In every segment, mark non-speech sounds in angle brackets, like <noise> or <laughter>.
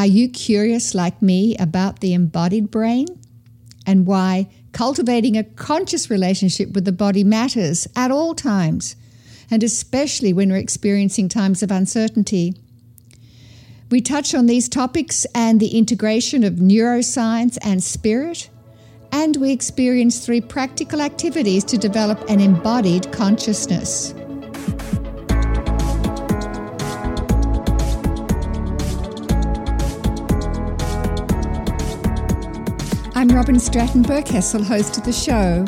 Are you curious, like me, about the embodied brain and why cultivating a conscious relationship with the body matters at all times, and especially when we're experiencing times of uncertainty? We touch on these topics and the integration of neuroscience and spirit, and we experience three practical activities to develop an embodied consciousness. I'm Robyn Stratton Berkessel, host of the show,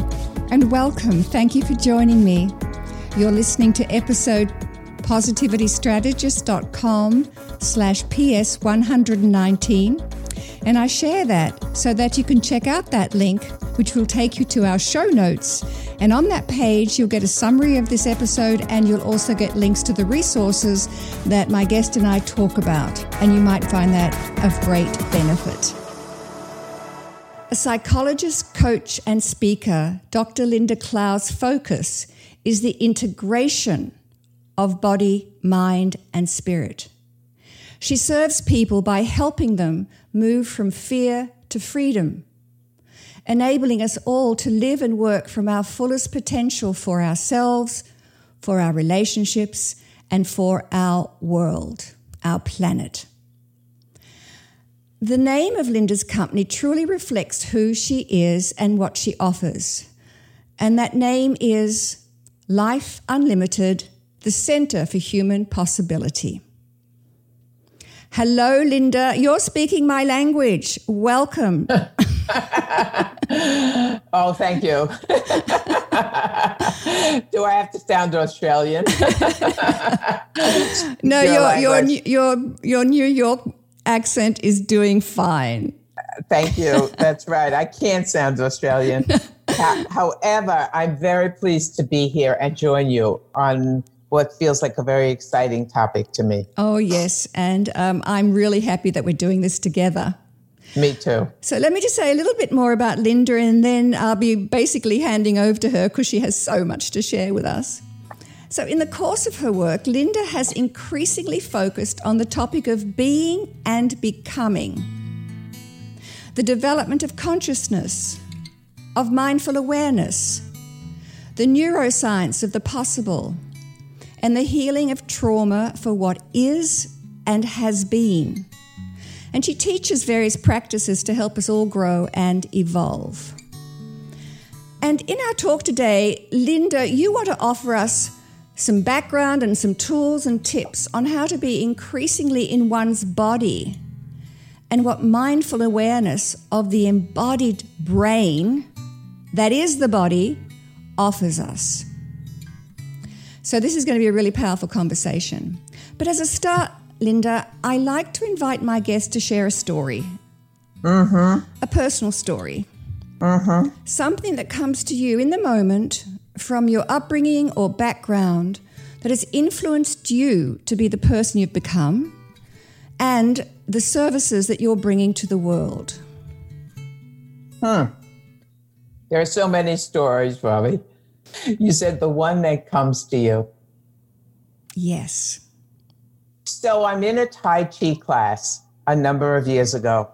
and welcome. Thank you for joining me. You're listening to episode positivitystrategist.com slash ps 119 and I share that so that you can check out that link, which will take you to our show notes. And on that page, you'll get a summary of this episode and you'll also get links to the resources that my guest and I talk about. And you might find that of great benefit. A psychologist, coach, and speaker, Dr. Lynda Klau's focus is the integration of body, mind, and spirit. She serves people by helping them move from fear to freedom, enabling us all to live and work from our fullest potential for ourselves, for our relationships, and for our world, our planet. The name of Lynda's company truly reflects who she is and what she offers. And that name is Life Unlimited, the Center for Human Possibility. Hello, Lynda. You're speaking my language. Welcome. <laughs> oh, thank you. <laughs> Do I have to sound Australian? <laughs> no, your, your your your New York accent is doing fine. Thank you. <laughs> That's right. I can't sound Australian. <laughs> However, I'm very pleased to be here and join you on what feels like a very exciting topic to me. Oh, yes. And um, I'm really happy that we're doing this together. Me too. So let me just say a little bit more about Lynda, and then I'll be basically handing over to her because she has so much to share with us. So, in the course of her work, Lynda has increasingly focused on the topic of being and becoming, the development of consciousness, of mindful awareness, the neuroscience of the possible, and the healing of trauma for what is and has been. And she teaches various practices to help us all grow and evolve. And in our talk today, Lynda, you want to offer us some background and some tools and tips on how to be increasingly in one's body and what mindful awareness of the embodied brain, that is the body, offers us. So, this is going to be a really powerful conversation. But as a start, Lynda, I like to invite my guest to share a story, mm-hmm. a personal story, mm-hmm. something that comes to you in the moment from your upbringing or background that has influenced you to be the person you've become and the services that you're bringing to the world. Hmm. There are so many stories, Robbie you said the one that comes to you. Yes. So I'm in a Tai Chi class a number of years ago.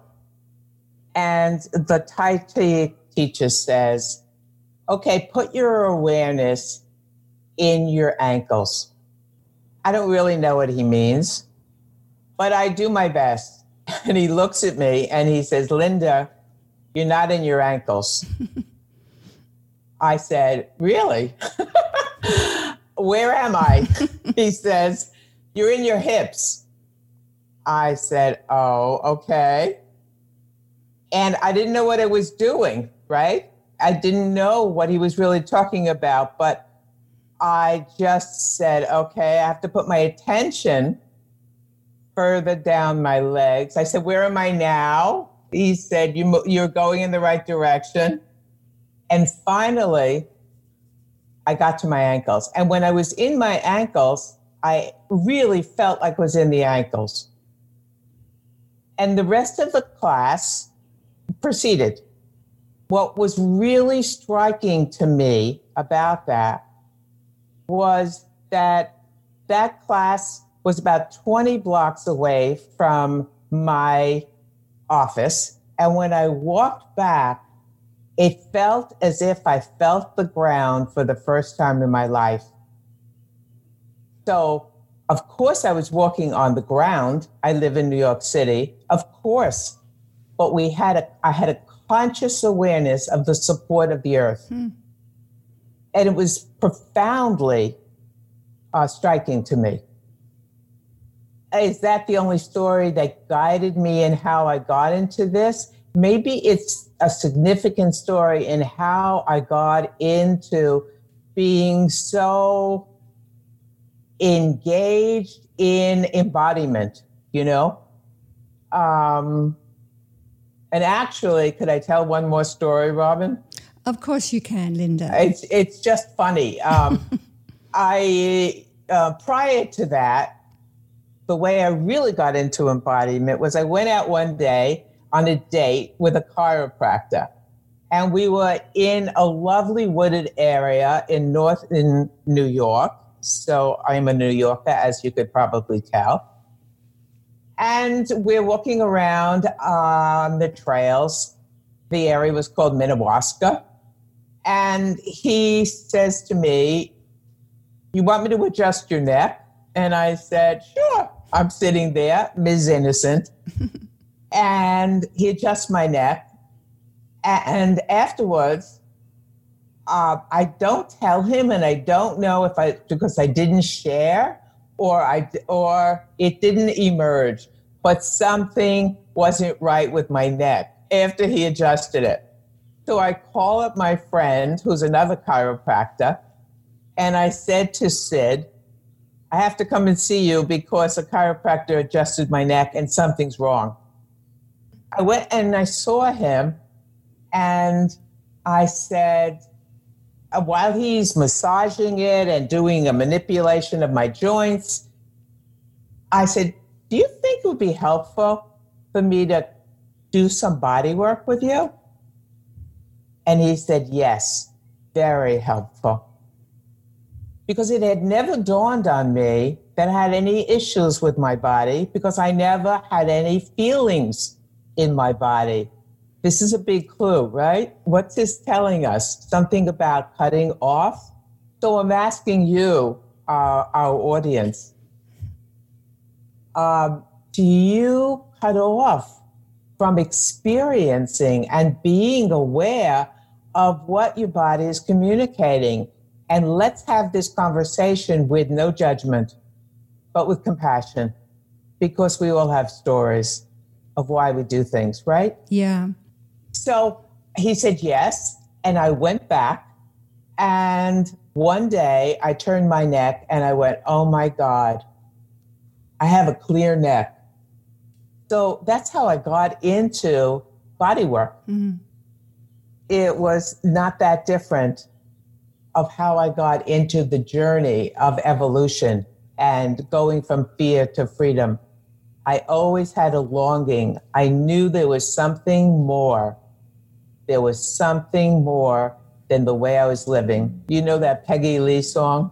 And the Tai Chi teacher says, okay, put your awareness in your ankles. I don't really know what he means, but I do my best. <laughs> And he looks at me and he says, Lynda, you're not in your ankles. I said, Really? <laughs> Where am I? <laughs> he says, You're in your hips. I said, Oh, okay. And I didn't know what I was doing, right? I didn't know what he was really talking about, but I just said, okay, I have to put my attention further down my legs. I said, where am I now? He said, you, you're going in the right direction. And finally, I got to my ankles. And when I was in my ankles, I really felt like I was in the ankles. And the rest of the class proceeded. What was really striking to me about that was that that class was about 20 blocks away from my office. And when I walked back, it felt as if I felt the ground for the first time in my life. So, of course, I was walking on the ground. I live in New York City, of course, but we had a, I had a conscious awareness of the support of the earth. Hmm. And it was profoundly uh, striking to me. Is that the only story that guided me in how I got into this? Maybe it's a significant story in how I got into being so engaged in embodiment, you know? Um, and actually, could I tell one more story, Robyn? Of course you can, Lynda. It's it's just funny. Um, <laughs> I uh, prior to that, the way I really got into embodiment was I went out one day on a date with a chiropractor, and we were in a lovely wooded area in North in New York. So I'm a New Yorker, as you could probably tell. And we're walking around on the trails. The area was called Minnewaska. And he says to me, You want me to adjust your neck? And I said, Sure. I'm sitting there, Ms. Innocent. <laughs> and he adjusts my neck. And afterwards, uh, I don't tell him, and I don't know if I, because I didn't share or I or it didn't emerge, but something wasn't right with my neck after he adjusted it. So I call up my friend, who's another chiropractor, and I said to Sid, I have to come and see you because a chiropractor adjusted my neck and something's wrong. I went and I saw him and I said, Uh, while he's massaging it and doing a manipulation of my joints, I said, Do you think it would be helpful for me to do some body work with you? And he said, Yes, very helpful. Because it had never dawned on me that I had any issues with my body because I never had any feelings in my body. This is a big clue, right? What's this telling us? Something about cutting off? So I'm asking you, uh, our audience, um, do you cut off from experiencing and being aware of what your body is communicating? And let's have this conversation with no judgment, but with compassion, because we all have stories of why we do things, right? Yeah. So he said yes. And I went back. And one day I turned my neck and I went, oh my God, I have a clear neck. So that's how I got into body work. Mm-hmm. It was not that different of how I got into the journey of evolution and going from fear to freedom. I always had a longing. I knew there was something more. There was something more than the way I was living. You know that Peggy Lee song?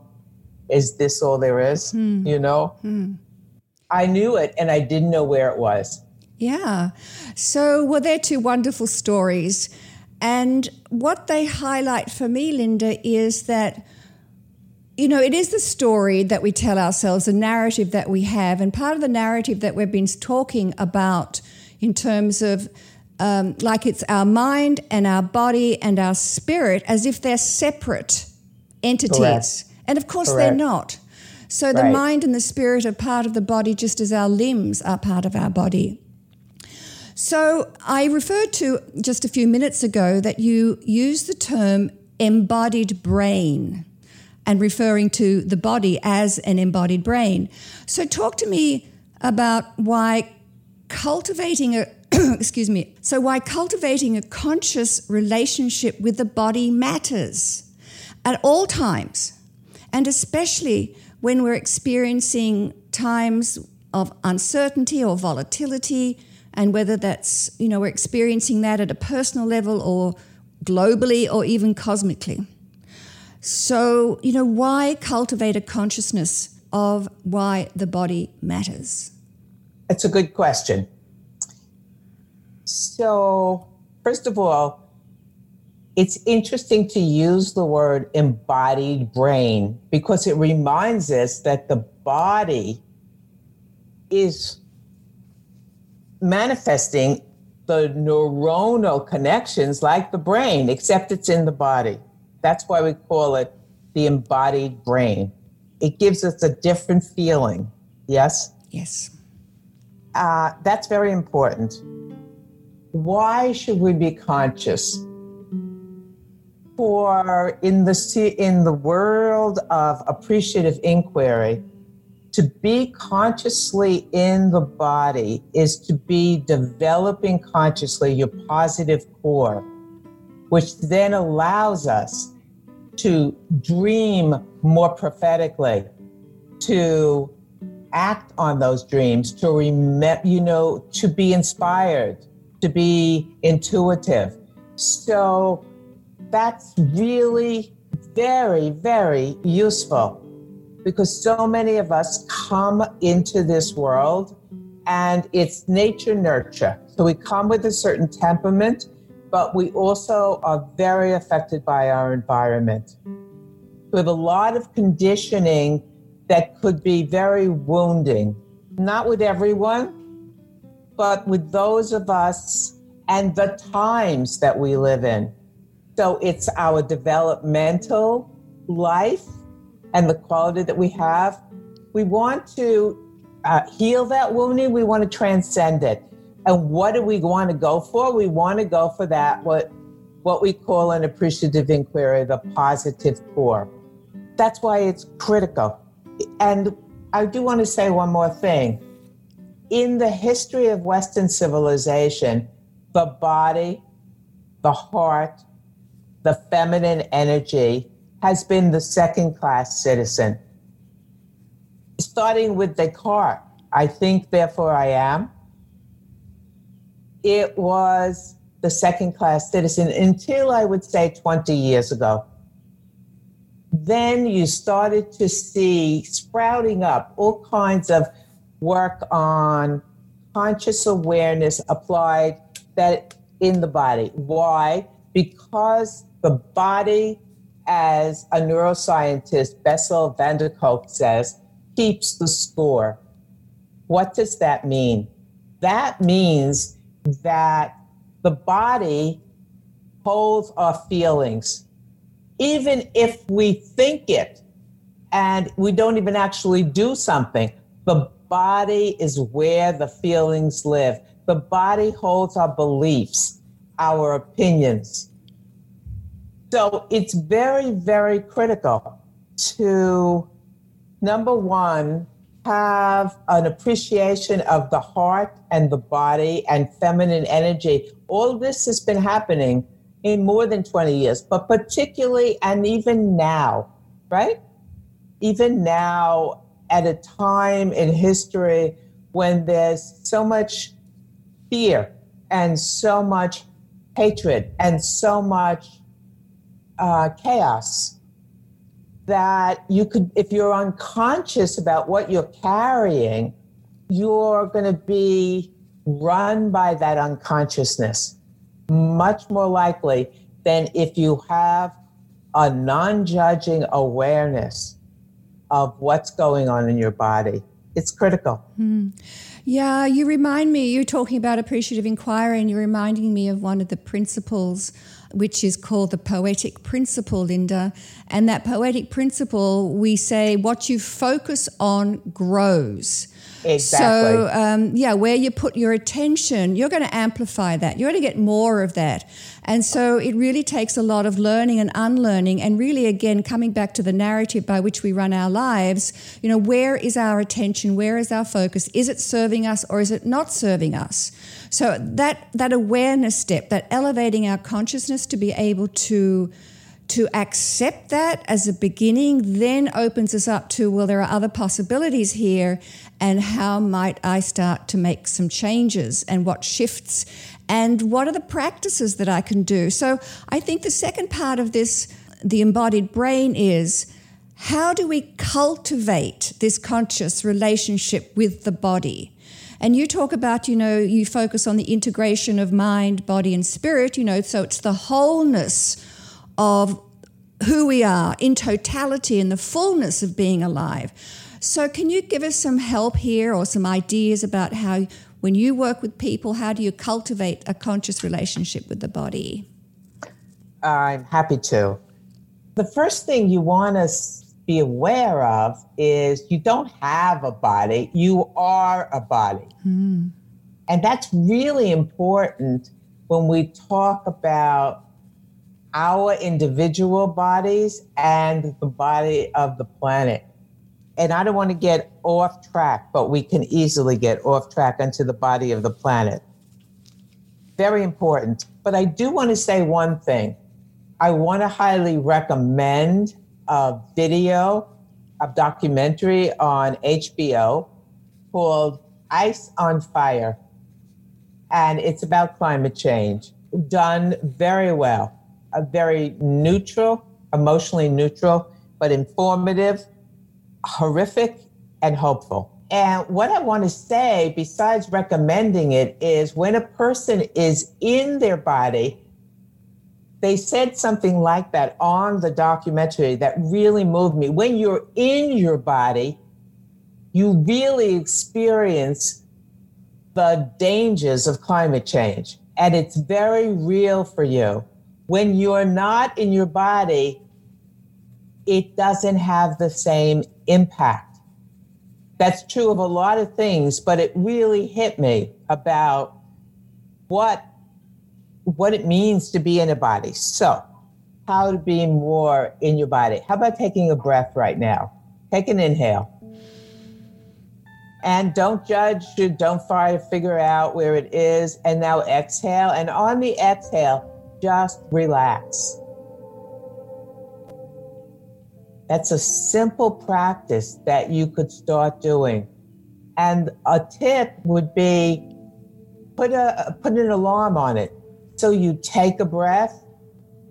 Is this all there is? Mm. You know? Mm. I knew it and I didn't know where it was. Yeah. So, well, they're two wonderful stories. And what they highlight for me, Lynda, is that you know, it is the story that we tell ourselves, the narrative that we have. And part of the narrative that we've been talking about in terms of um, like it's our mind and our body and our spirit as if they're separate entities. Correct. And of course, Correct. they're not. So the right. mind and the spirit are part of the body just as our limbs are part of our body. So I referred to just a few minutes ago that you use the term embodied brain and referring to the body as an embodied brain. So, talk to me about why cultivating a <clears throat> excuse me. So, why cultivating a conscious relationship with the body matters at all times, and especially when we're experiencing times of uncertainty or volatility, and whether that's, you know, we're experiencing that at a personal level or globally or even cosmically. So, you know, why cultivate a consciousness of why the body matters? It's a good question. So, first of all, it's interesting to use the word embodied brain because it reminds us that the body is manifesting the neuronal connections like the brain, except it's in the body. That's why we call it the embodied brain. It gives us a different feeling. Yes? Yes. Uh, that's very important. Why should we be conscious? For in the in the world of appreciative inquiry, to be consciously in the body is to be developing consciously your positive core, which then allows us to dream more prophetically, to act on those dreams, to remember, you know, to be inspired, to be intuitive. So that's really very, very useful because so many of us come into this world and it's nature nurture. So we come with a certain temperament, but we also are very affected by our environment. We have a lot of conditioning that could be very wounding. Not with everyone, but with those of us and the times that we live in. So it's our developmental life and the quality that we have. We want to uh, heal that wounding, we want to transcend it. And what do we want to go for? We want to go for that, what, what we call an appreciative inquiry, the positive core. That's why it's critical. And I do want to say one more thing. In the history of Western civilization, the body, the heart, the feminine energy has been the second class citizen. Starting with Descartes, I think, therefore I am. It was the second class citizen until I would say 20 years ago then you started to see sprouting up all kinds of work on conscious awareness applied that in the body. Why? Because the body, as a neuroscientist, Bessel van der Kolk says, keeps the score. What does that mean? That means that the body holds our feelings even if we think it and we don't even actually do something, the body is where the feelings live. The body holds our beliefs, our opinions. So it's very, very critical to, number one, have an appreciation of the heart and the body and feminine energy. All this has been happening in more than 20 years, but particularly and even now, right? Even now, at a time in history when there's so much fear and so much hatred and so much uh, chaos that you could, if you're unconscious about what you're carrying, you're going to be run by that unconsciousness much more likely than if you have a non judging awareness of what's going on in your body. It's critical. Mm. Yeah, you remind me, you're talking about appreciative inquiry, and you're reminding me of one of the principles, which is called the poetic principle, Lynda. And that poetic principle, we say what you focus on grows. Exactly. So, um, yeah, where you put your attention, you're going to amplify that. You're going to get more of that. And so it really takes a lot of learning and unlearning, and really, again, coming back to the narrative by which we run our lives. You know, where is our attention? Where is our focus? Is it serving us or is it not serving us? So that that awareness step, that elevating our consciousness to be able to to accept that as a beginning then opens us up to well there are other possibilities here and how might I start to make some changes and what shifts and what are the practices that I can do. So I think the second part of this, the embodied brain, is how do we cultivate this conscious relationship with the body? And you talk about, you know, you focus on the integration of mind, body, and spirit, you know, so it's the wholeness of who we are in totality in the fullness of being alive. So, can you give us some help here or some ideas about how, when you work with people, how do you cultivate a conscious relationship with the body? I'm happy to. The first thing you want us to be aware of is you don't have a body, you are a body. Mm. And that's really important when we talk about our individual bodies and the body of the planet. And I don't want to get off track, but we can easily get off track into the body of the planet. Very important. But I do want to say one thing. I want to highly recommend a video, a documentary on HBO called Ice on Fire. And it's about climate change, done very well. A very neutral, emotionally neutral, but informative, horrific, and hopeful. And what I want to say, besides recommending it, is when a person is in their body, they said something like that on the documentary that really moved me. When you're in your body, you really experience the dangers of climate change. And it's very real for you. When you're not in your body, it doesn't have the same impact. That's true of a lot of things, but it really hit me about what what it means to be in a body. So, how to be more in your body. How about taking a breath right now? Take an inhale. And don't judge, don't try to figure out where it is. And now exhale. And on the exhale, just relax. That's a simple practice that you could start doing. And a tip would be put a put an alarm on it. So you take a breath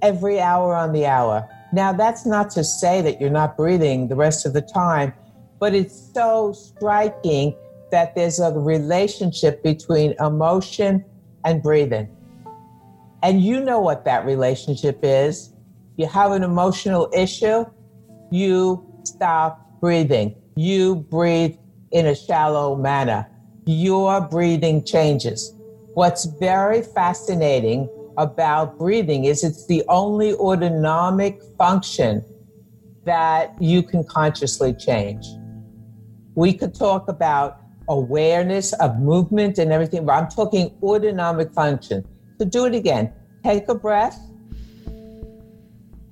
every hour on the hour. Now, that's not to say that you're not breathing the rest of the time, but it's so striking that there's a relationship between emotion and breathing. And you know what that relationship is. You have an emotional issue, you stop breathing. You breathe in a shallow manner. Your breathing changes. What's very fascinating about breathing is it's the only autonomic function that you can consciously change. We could talk about awareness of movement and everything, but I'm talking autonomic function. So do it again. Take a breath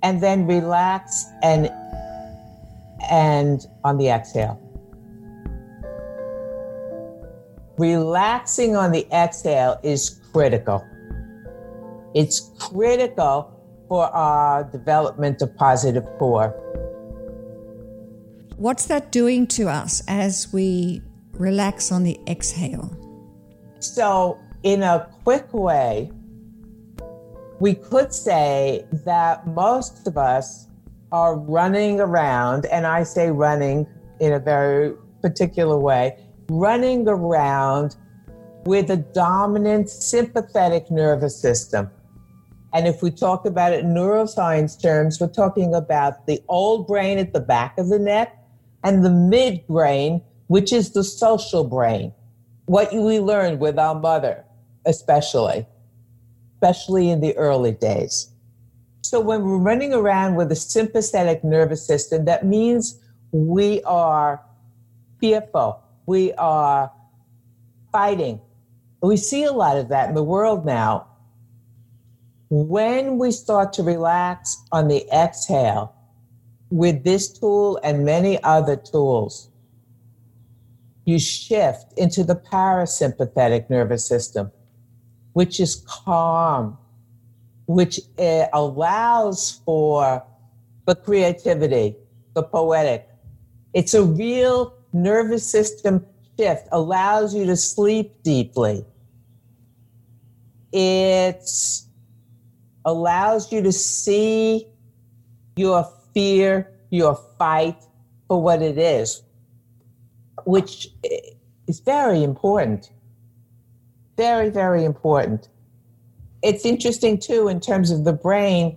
and then relax and and on the exhale. Relaxing on the exhale is critical. It's critical for our development of positive core. What's that doing to us as we relax on the exhale? So, in a quick way, we could say that most of us are running around, and I say running in a very particular way, running around with a dominant sympathetic nervous system. And if we talk about it in neuroscience terms, we're talking about the old brain at the back of the neck and the midbrain, which is the social brain. What we learned with our mother, especially, especially in the early days. So when we're running around with a sympathetic nervous system, that means we are fearful, we are fighting. We see a lot of that in the world now. When we start to relax on the exhale with this tool and many other tools, you shift into the parasympathetic nervous system, which is calm, which uh, allows for the creativity, the poetic. It's a real nervous system shift allows you to sleep deeply. It allows you to see your fear, your fight for what it is, which is very important. Very, very important. It's interesting too, in terms of the brain,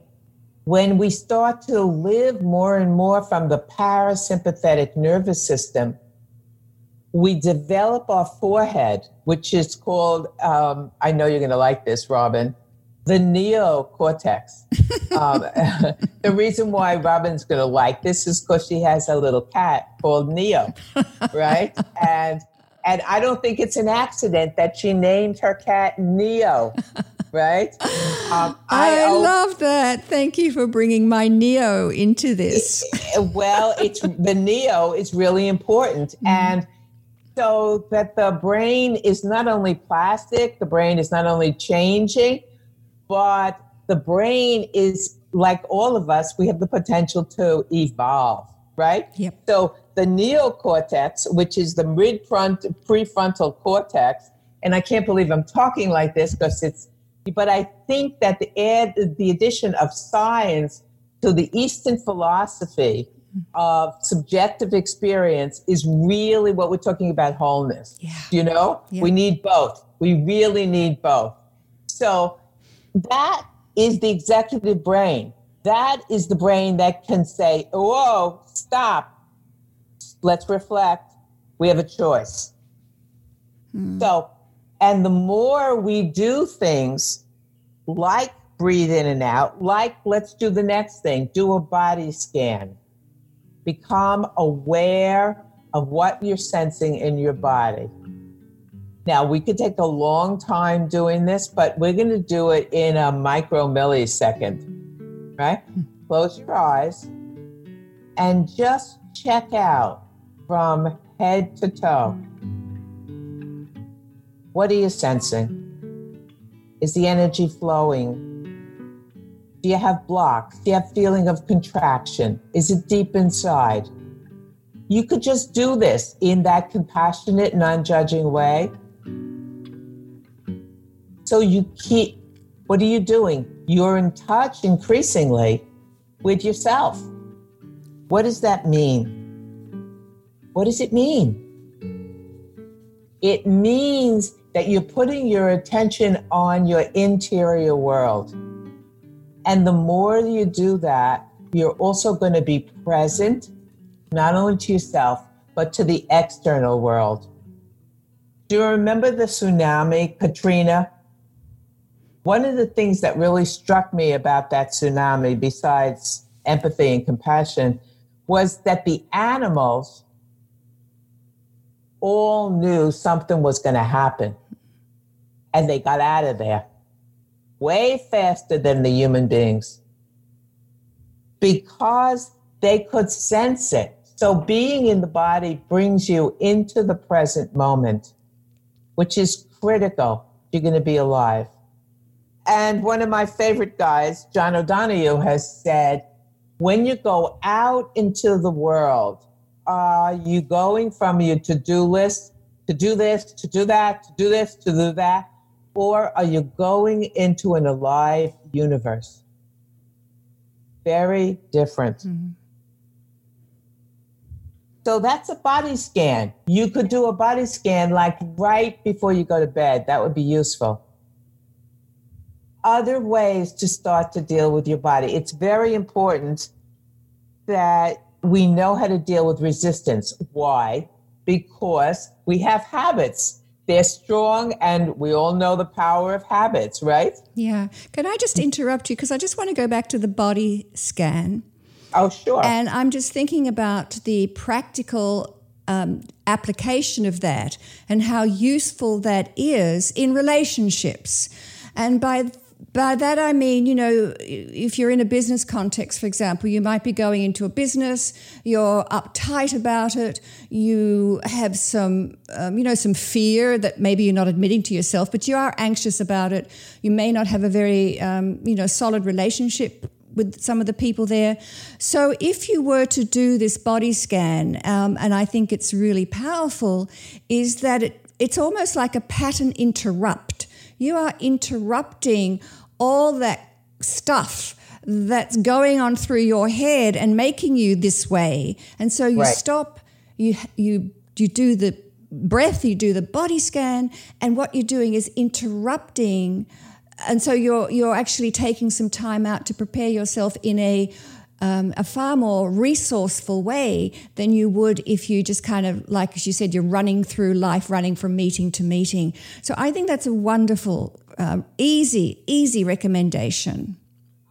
when we start to live more and more from the parasympathetic nervous system, we develop our forehead, which is called, um, I know you're going to like this, Robyn, the neocortex. <laughs> um, <laughs> the reason why Robyn's going to like this is because she has a little cat called Neo, right? <laughs> and and I don't think it's an accident that she named her cat Neo, <laughs> right? Um, I, I love that. Thank you for bringing my Neo into this. <laughs> well, it's the Neo is really important, mm. and so that the brain is not only plastic, the brain is not only changing, but the brain is like all of us, we have the potential to evolve, right? Yep. So the neocortex, which is the mid front prefrontal cortex, and I can't believe I'm talking like this because it's, but I think that the add the addition of science to the Eastern philosophy of subjective experience is really what we're talking about wholeness. Yeah. You know, yeah. we need both. We really need both. So that is the executive brain. That is the brain that can say, whoa, stop. Let's reflect. We have a choice. Hmm. So, and the more we do things like breathe in and out, like let's do the next thing, do a body scan become aware of what you're sensing in your body. Now, we could take a long time doing this, but we're going to do it in a micro millisecond, right? Close your eyes and just check out from head to toe. What are you sensing? Is the energy flowing? Do you have blocks? Do you have feeling of contraction? Is it deep inside? You could just do this in that compassionate, non-judging way. So you keep what are you doing? You're in touch increasingly with yourself. What does that mean? What does it mean? It means that you're putting your attention on your interior world. And the more you do that, you're also going to be present, not only to yourself, but to the external world. Do you remember the tsunami, Katrina? One of the things that really struck me about that tsunami, besides empathy and compassion, was that the animals all knew something was going to happen and they got out of there way faster than the human beings because they could sense it. So being in the body brings you into the present moment, which is critical. You're going to be alive. And one of my favorite guys, John O'Donohue, has said, when you go out into the world, are you going from your to do list to do this, to do that, to do this, to do that? or are you going into an alive universe? Very different. Mm-hmm. So that's a body scan. You could do a body scan like right before you go to bed. That would be useful. Other ways to start to deal with your body. It's very important that we know how to deal with resistance. Why? Because we have habits they're strong and we all know the power of habits, right? Yeah. Can I just interrupt you? Because I just want to go back to the body scan. Oh, sure. And I'm just thinking about the practical um, application of that and how useful that is in relationships. And by by that I mean, you know, if you're in a business context, for example, you might be going into a business, you're uptight about it, you have some, um, you know, some fear that maybe you're not admitting to yourself, but you are anxious about it. You may not have a very, um, you know, solid relationship with some of the people there. So if you were to do this body scan, um, and I think it's really powerful, is that it, it's almost like a pattern interrupt you are interrupting all that stuff that's going on through your head and making you this way. And so you right. stop, you you you do the breath, you do the body scan, and what you're doing is interrupting. And so you're you're actually taking some time out to prepare yourself in a um, a far more resourceful way than you would if you just kind of, like as you said, you're running through life, running from meeting to meeting. So I think that's a wonderful, um, easy, easy recommendation.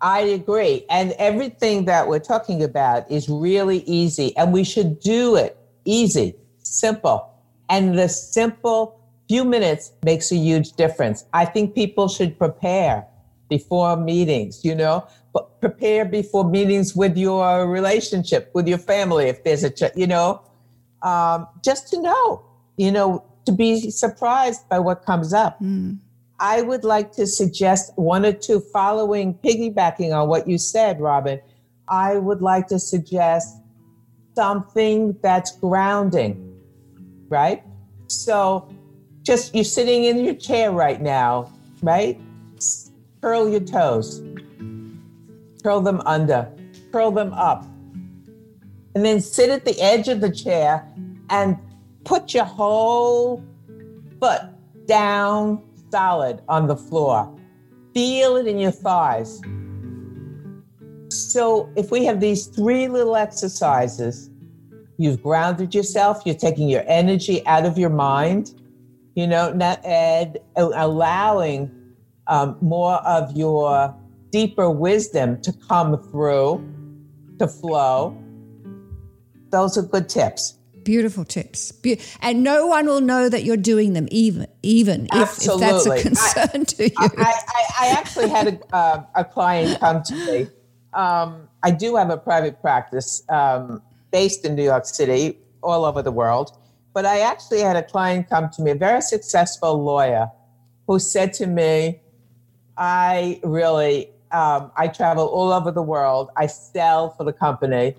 I agree. And everything that we're talking about is really easy, and we should do it easy, simple. And the simple few minutes makes a huge difference. I think people should prepare before meetings, you know, prepare before meetings with your relationship, with your family, if there's a, ch- you know, um, just to know, you know, to be surprised by what comes up. Mm. I would like to suggest one or two following, piggybacking on what you said, Robyn. I would like to suggest something that's grounding, right? So just you're sitting in your chair right now, right? Curl your toes, curl them under, curl them up. And then sit at the edge of the chair and put your whole foot down solid on the floor. Feel it in your thighs. So, if we have these three little exercises, you've grounded yourself, you're taking your energy out of your mind, you know, not, and allowing um, more of your deeper wisdom to come through, to flow. Those are good tips. Beautiful tips. Be- and no one will know that you're doing them, even even if, if that's a concern I, to you. I, I, I, actually had a, uh, a client come to me. Um, I do have a private practice um, based in New York City, all over the world. But I actually had a client come to me, a very successful lawyer, who said to me, I really, um, I travel all over the world. I sell for the company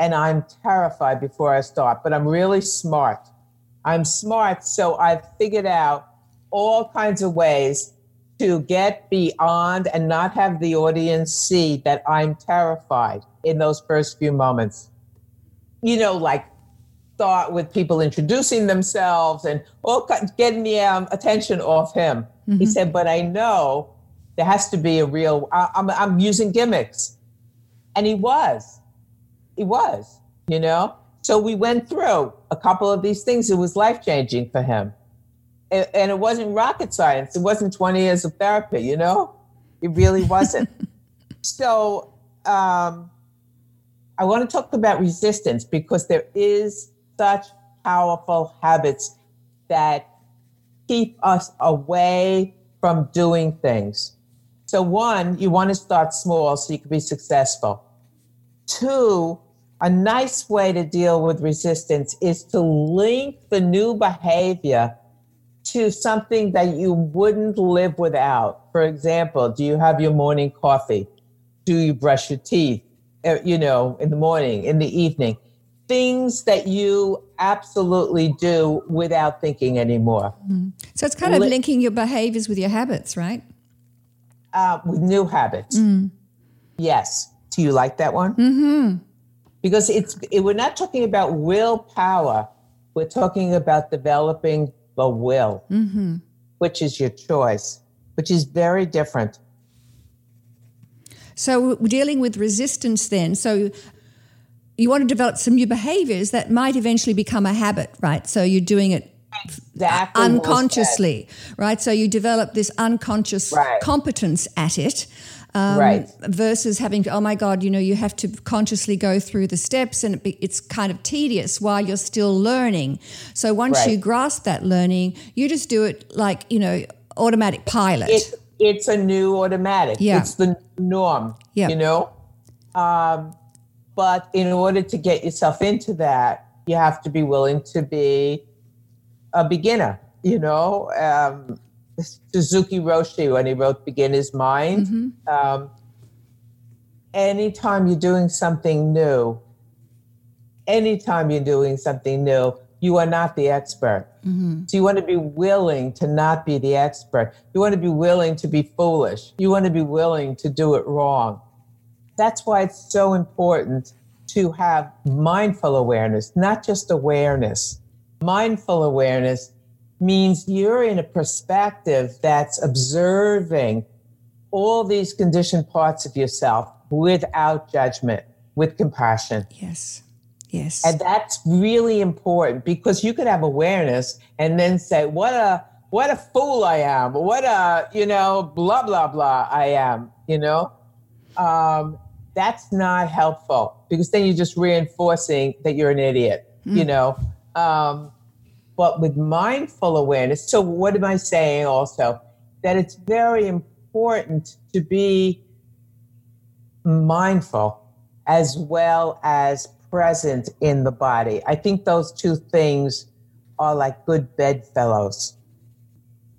and I'm terrified before I start, but I'm really smart. I'm smart, so I've figured out all kinds of ways to get beyond and not have the audience see that I'm terrified in those first few moments. You know, like thought with people introducing themselves and all getting the um, attention off him. Mm-hmm. He said, "But I know there has to be a real. I, I'm I'm using gimmicks," and he was he was, you know? So we went through a couple of these things. It was life changing for him. And it wasn't rocket science. It wasn't 20 years of therapy, you know? It really wasn't. <laughs> so um, I want to talk about resistance because there is such powerful habits that keep us away from doing things. So, one, you want to start small so you can be successful. Two, a nice way to deal with resistance is to link the new behavior to something that you wouldn't live without. For example, do you have your morning coffee? Do you brush your teeth? Uh, you know, in the morning, in the evening, things that you absolutely do without thinking anymore. Mm-hmm. So it's kind of linking your behaviors with your habits, right? Uh, with new habits. Mm. Yes. Do you like that one? Mm-hmm. Because it's it, we're not talking about willpower. We're talking about developing the will, mm-hmm. which is your choice, which is very different. So we're dealing with resistance then. So you want to develop some new behaviors that might eventually become a habit, right? So you're doing it exactly unconsciously, right? So you develop this unconscious right. competence at it. Um, right. Versus having, oh my God, you know, you have to consciously go through the steps and it it's kind of tedious while you're still learning. So once right. you grasp that learning, you just do it like, you know, automatic pilot. It, it's a new automatic. Yeah. It's the norm, yeah. you know? Um, but in order to get yourself into that, you have to be willing to be a beginner, you know? Um, Suzuki Roshi when he wrote Beginner's Mind. Mm-hmm. Um, anytime you're doing something new, anytime you're doing something new, you are not the expert. Mm-hmm. So you want to be willing to not be the expert. You want to be willing to be foolish. You want to be willing to do it wrong. That's why it's so important to have mindful awareness, not just awareness. Mindful awareness means you're in a perspective that's observing all these conditioned parts of yourself without judgment, with compassion. Yes. Yes. And that's really important because you could have awareness and then say, what a what a fool I am, what a, you know, blah, blah, blah I am, you know? Um, that's not helpful because then you're just reinforcing that you're an idiot, mm. you know? Um, but with mindful awareness, so what am I saying also? That it's very important to be mindful as well as present in the body. I think those two things are like good bedfellows.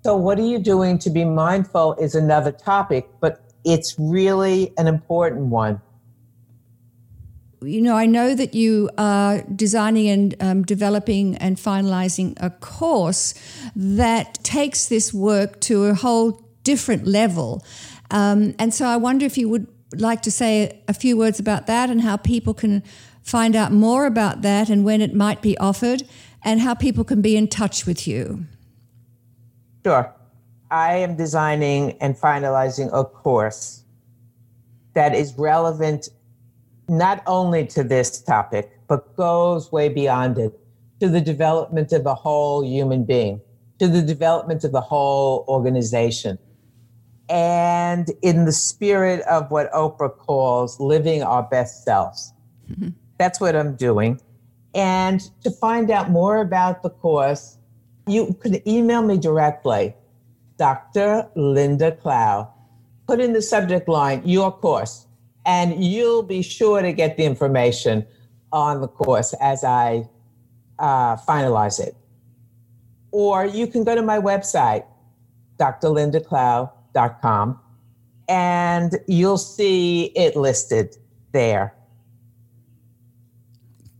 So, what are you doing to be mindful is another topic, but it's really an important one. You know, I know that you are designing and um, developing and finalizing a course that takes this work to a whole different level. Um, and so I wonder if you would like to say a few words about that and how people can find out more about that and when it might be offered and how people can be in touch with you. Sure. I am designing and finalizing a course that is relevant not only to this topic, but goes way beyond it to the development of the whole human being, to the development of the whole organization. And in the spirit of what Oprah calls living our best selves. Mm-hmm. That's what I'm doing. And to find out more about the course, you could email me directly, Dr. Lynda Klau. Put in the subject line, your course, and you'll be sure to get the information on the course as I uh, finalize it. Or you can go to my website, drlyndaklau.com, and you'll see it listed there.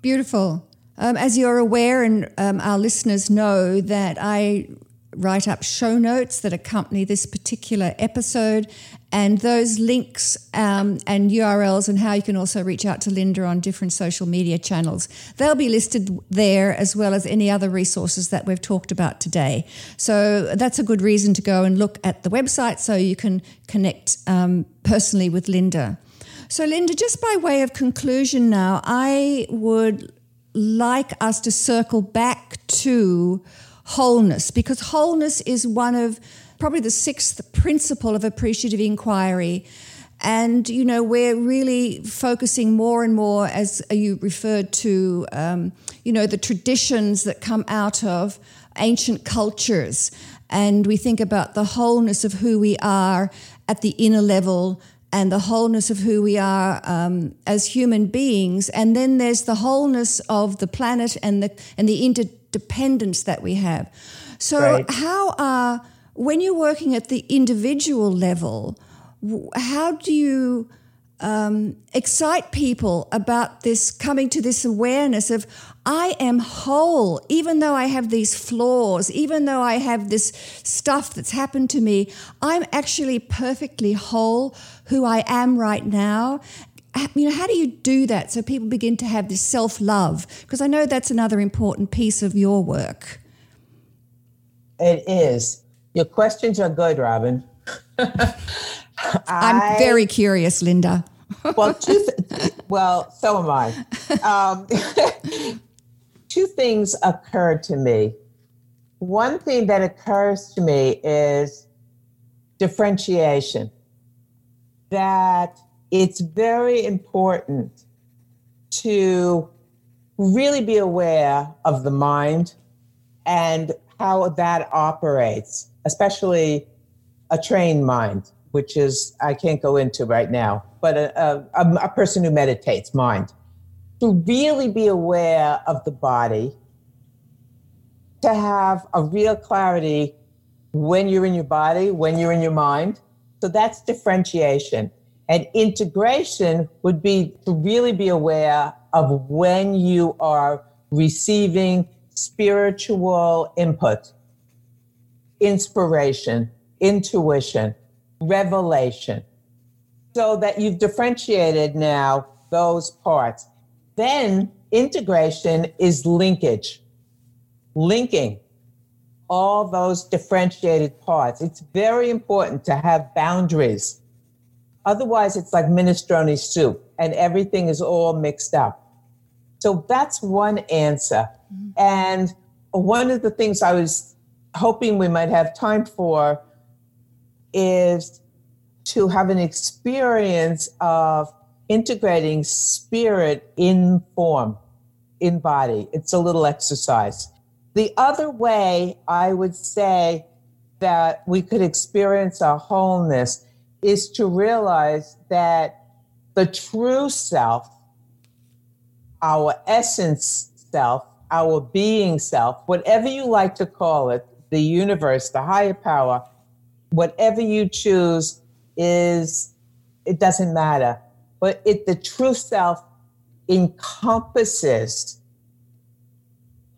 Beautiful. Um, as you're aware, and um, our listeners know, that I write up show notes that accompany this particular episode, and those links um, and URLs, and how you can also reach out to Lynda on different social media channels. They'll be listed there as well as any other resources that we've talked about today. So that's a good reason to go and look at the website so you can connect um, personally with Lynda. So, Lynda, just by way of conclusion now, I would like us to circle back to wholeness because wholeness is one of probably the sixth principle of appreciative inquiry. And, you know, we're really focusing more and more, as you referred to, um, you know, the traditions that come out of ancient cultures. And we think about the wholeness of who we are at the inner level and the wholeness of who we are um, as human beings. And then there's the wholeness of the planet and the and the interdependence that we have. So right. how are when you're working at the individual level, how do you um, excite people about this coming to this awareness of I am whole, even though I have these flaws, even though I have this stuff that's happened to me, I'm actually perfectly whole who I am right now. You know, how do you do that so people begin to have this self love? Because I know that's another important piece of your work. It is. Your questions are good, Robyn. I'm very curious, Lynda. well, <laughs> two th- well, so am I. Um, <laughs> two things occurred to me. One thing that occurs to me is differentiation. That it's very important to really be aware of the mind and how that operates, especially a trained mind which is I can't go into right now, but a, a, a person who meditates, mind, to really be aware of the body, to have a real clarity when you're in your body, when you're in your mind. So that's differentiation. And integration would be to really be aware of when you are receiving spiritual input, inspiration, intuition, revelation so that you've differentiated now those parts. Then integration is linkage. linking all those differentiated parts. It's very important to have boundaries. Otherwise, it's like minestrone soup and everything is all mixed up. So that's one answer. Mm-hmm. And one of the things I was hoping we might have time for is to have an experience of integrating spirit in form, in body. It's a little exercise. The other way I would say that we could experience our wholeness is to realize that the true self, our essence self, our being self, whatever you like to call it, the universe, the higher power, whatever you choose is, it doesn't matter. But it, the true self encompasses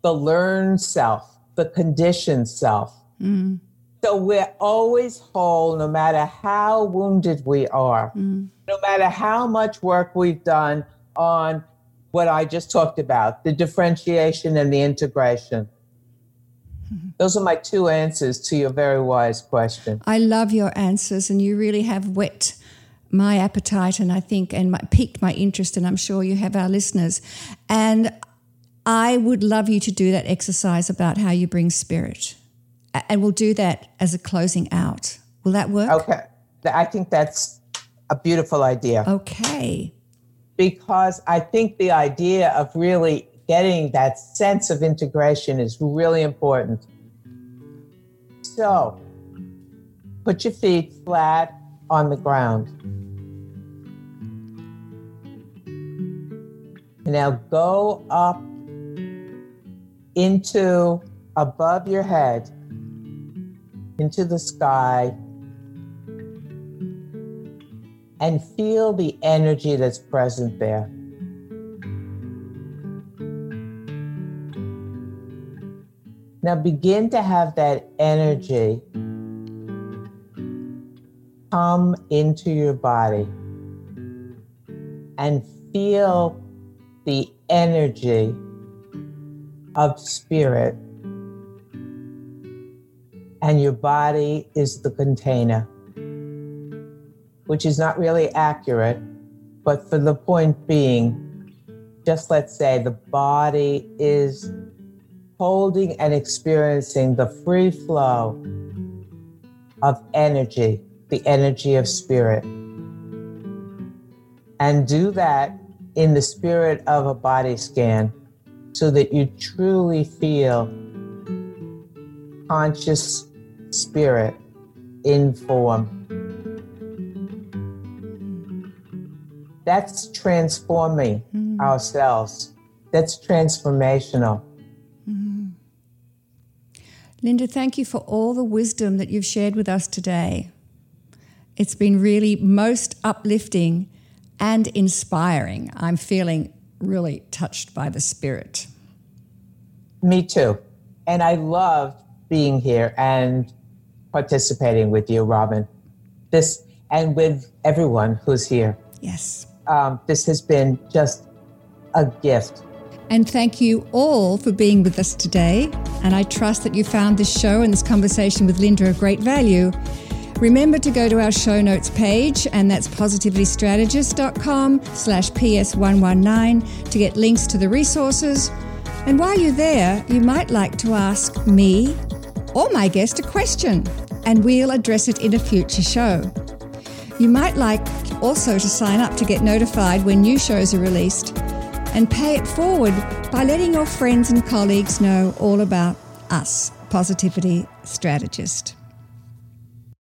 the learned self, the conditioned self. Mm. So we're always whole no matter how wounded we are, mm. no matter how much work we've done on what I just talked about the differentiation and the integration. <laughs> Those are my two answers to your very wise question. I love your answers, and you really have whet my appetite, and I think, and my, piqued my interest, and I'm sure you have our listeners. And I would love you to do that exercise about how you bring spirit. And we'll do that as a closing out. Will that work? Okay. I think that's a beautiful idea. Okay. Because I think the idea of really getting that sense of integration is really important. So, put your feet flat on the ground. Now go up into above your head, into the sky, and feel the energy that's present there. Now begin to have that energy come into your body and feel the energy of spirit, and your body is the container, which is not really accurate, but for the point being, just let's say the body is holding and experiencing the free flow of energy, the energy of spirit. And do that in the spirit of a body scan so that you truly feel conscious spirit in form. That's transforming mm-hmm. ourselves. That's transformational. Mm-hmm. Lynda, thank you for all the wisdom that you've shared with us today. It's been really most uplifting and inspiring. I'm feeling really touched by the spirit. Me too. And I loved being here and participating with you, Robyn. This and with everyone who's here. Yes. Um, this has been just a gift. And thank you all for being with us today. And I trust that you found this show and this conversation with Lynda of great value. Remember to go to our show notes page, and that's positivitystrategist.com slash ps119 to get links to the resources. And while you're there, you might like to ask me or my guest a question, and we'll address it in a future show. You might like also to sign up to get notified when new shows are released and pay it forward by letting your friends and colleagues know all about us, Positivity Strategist.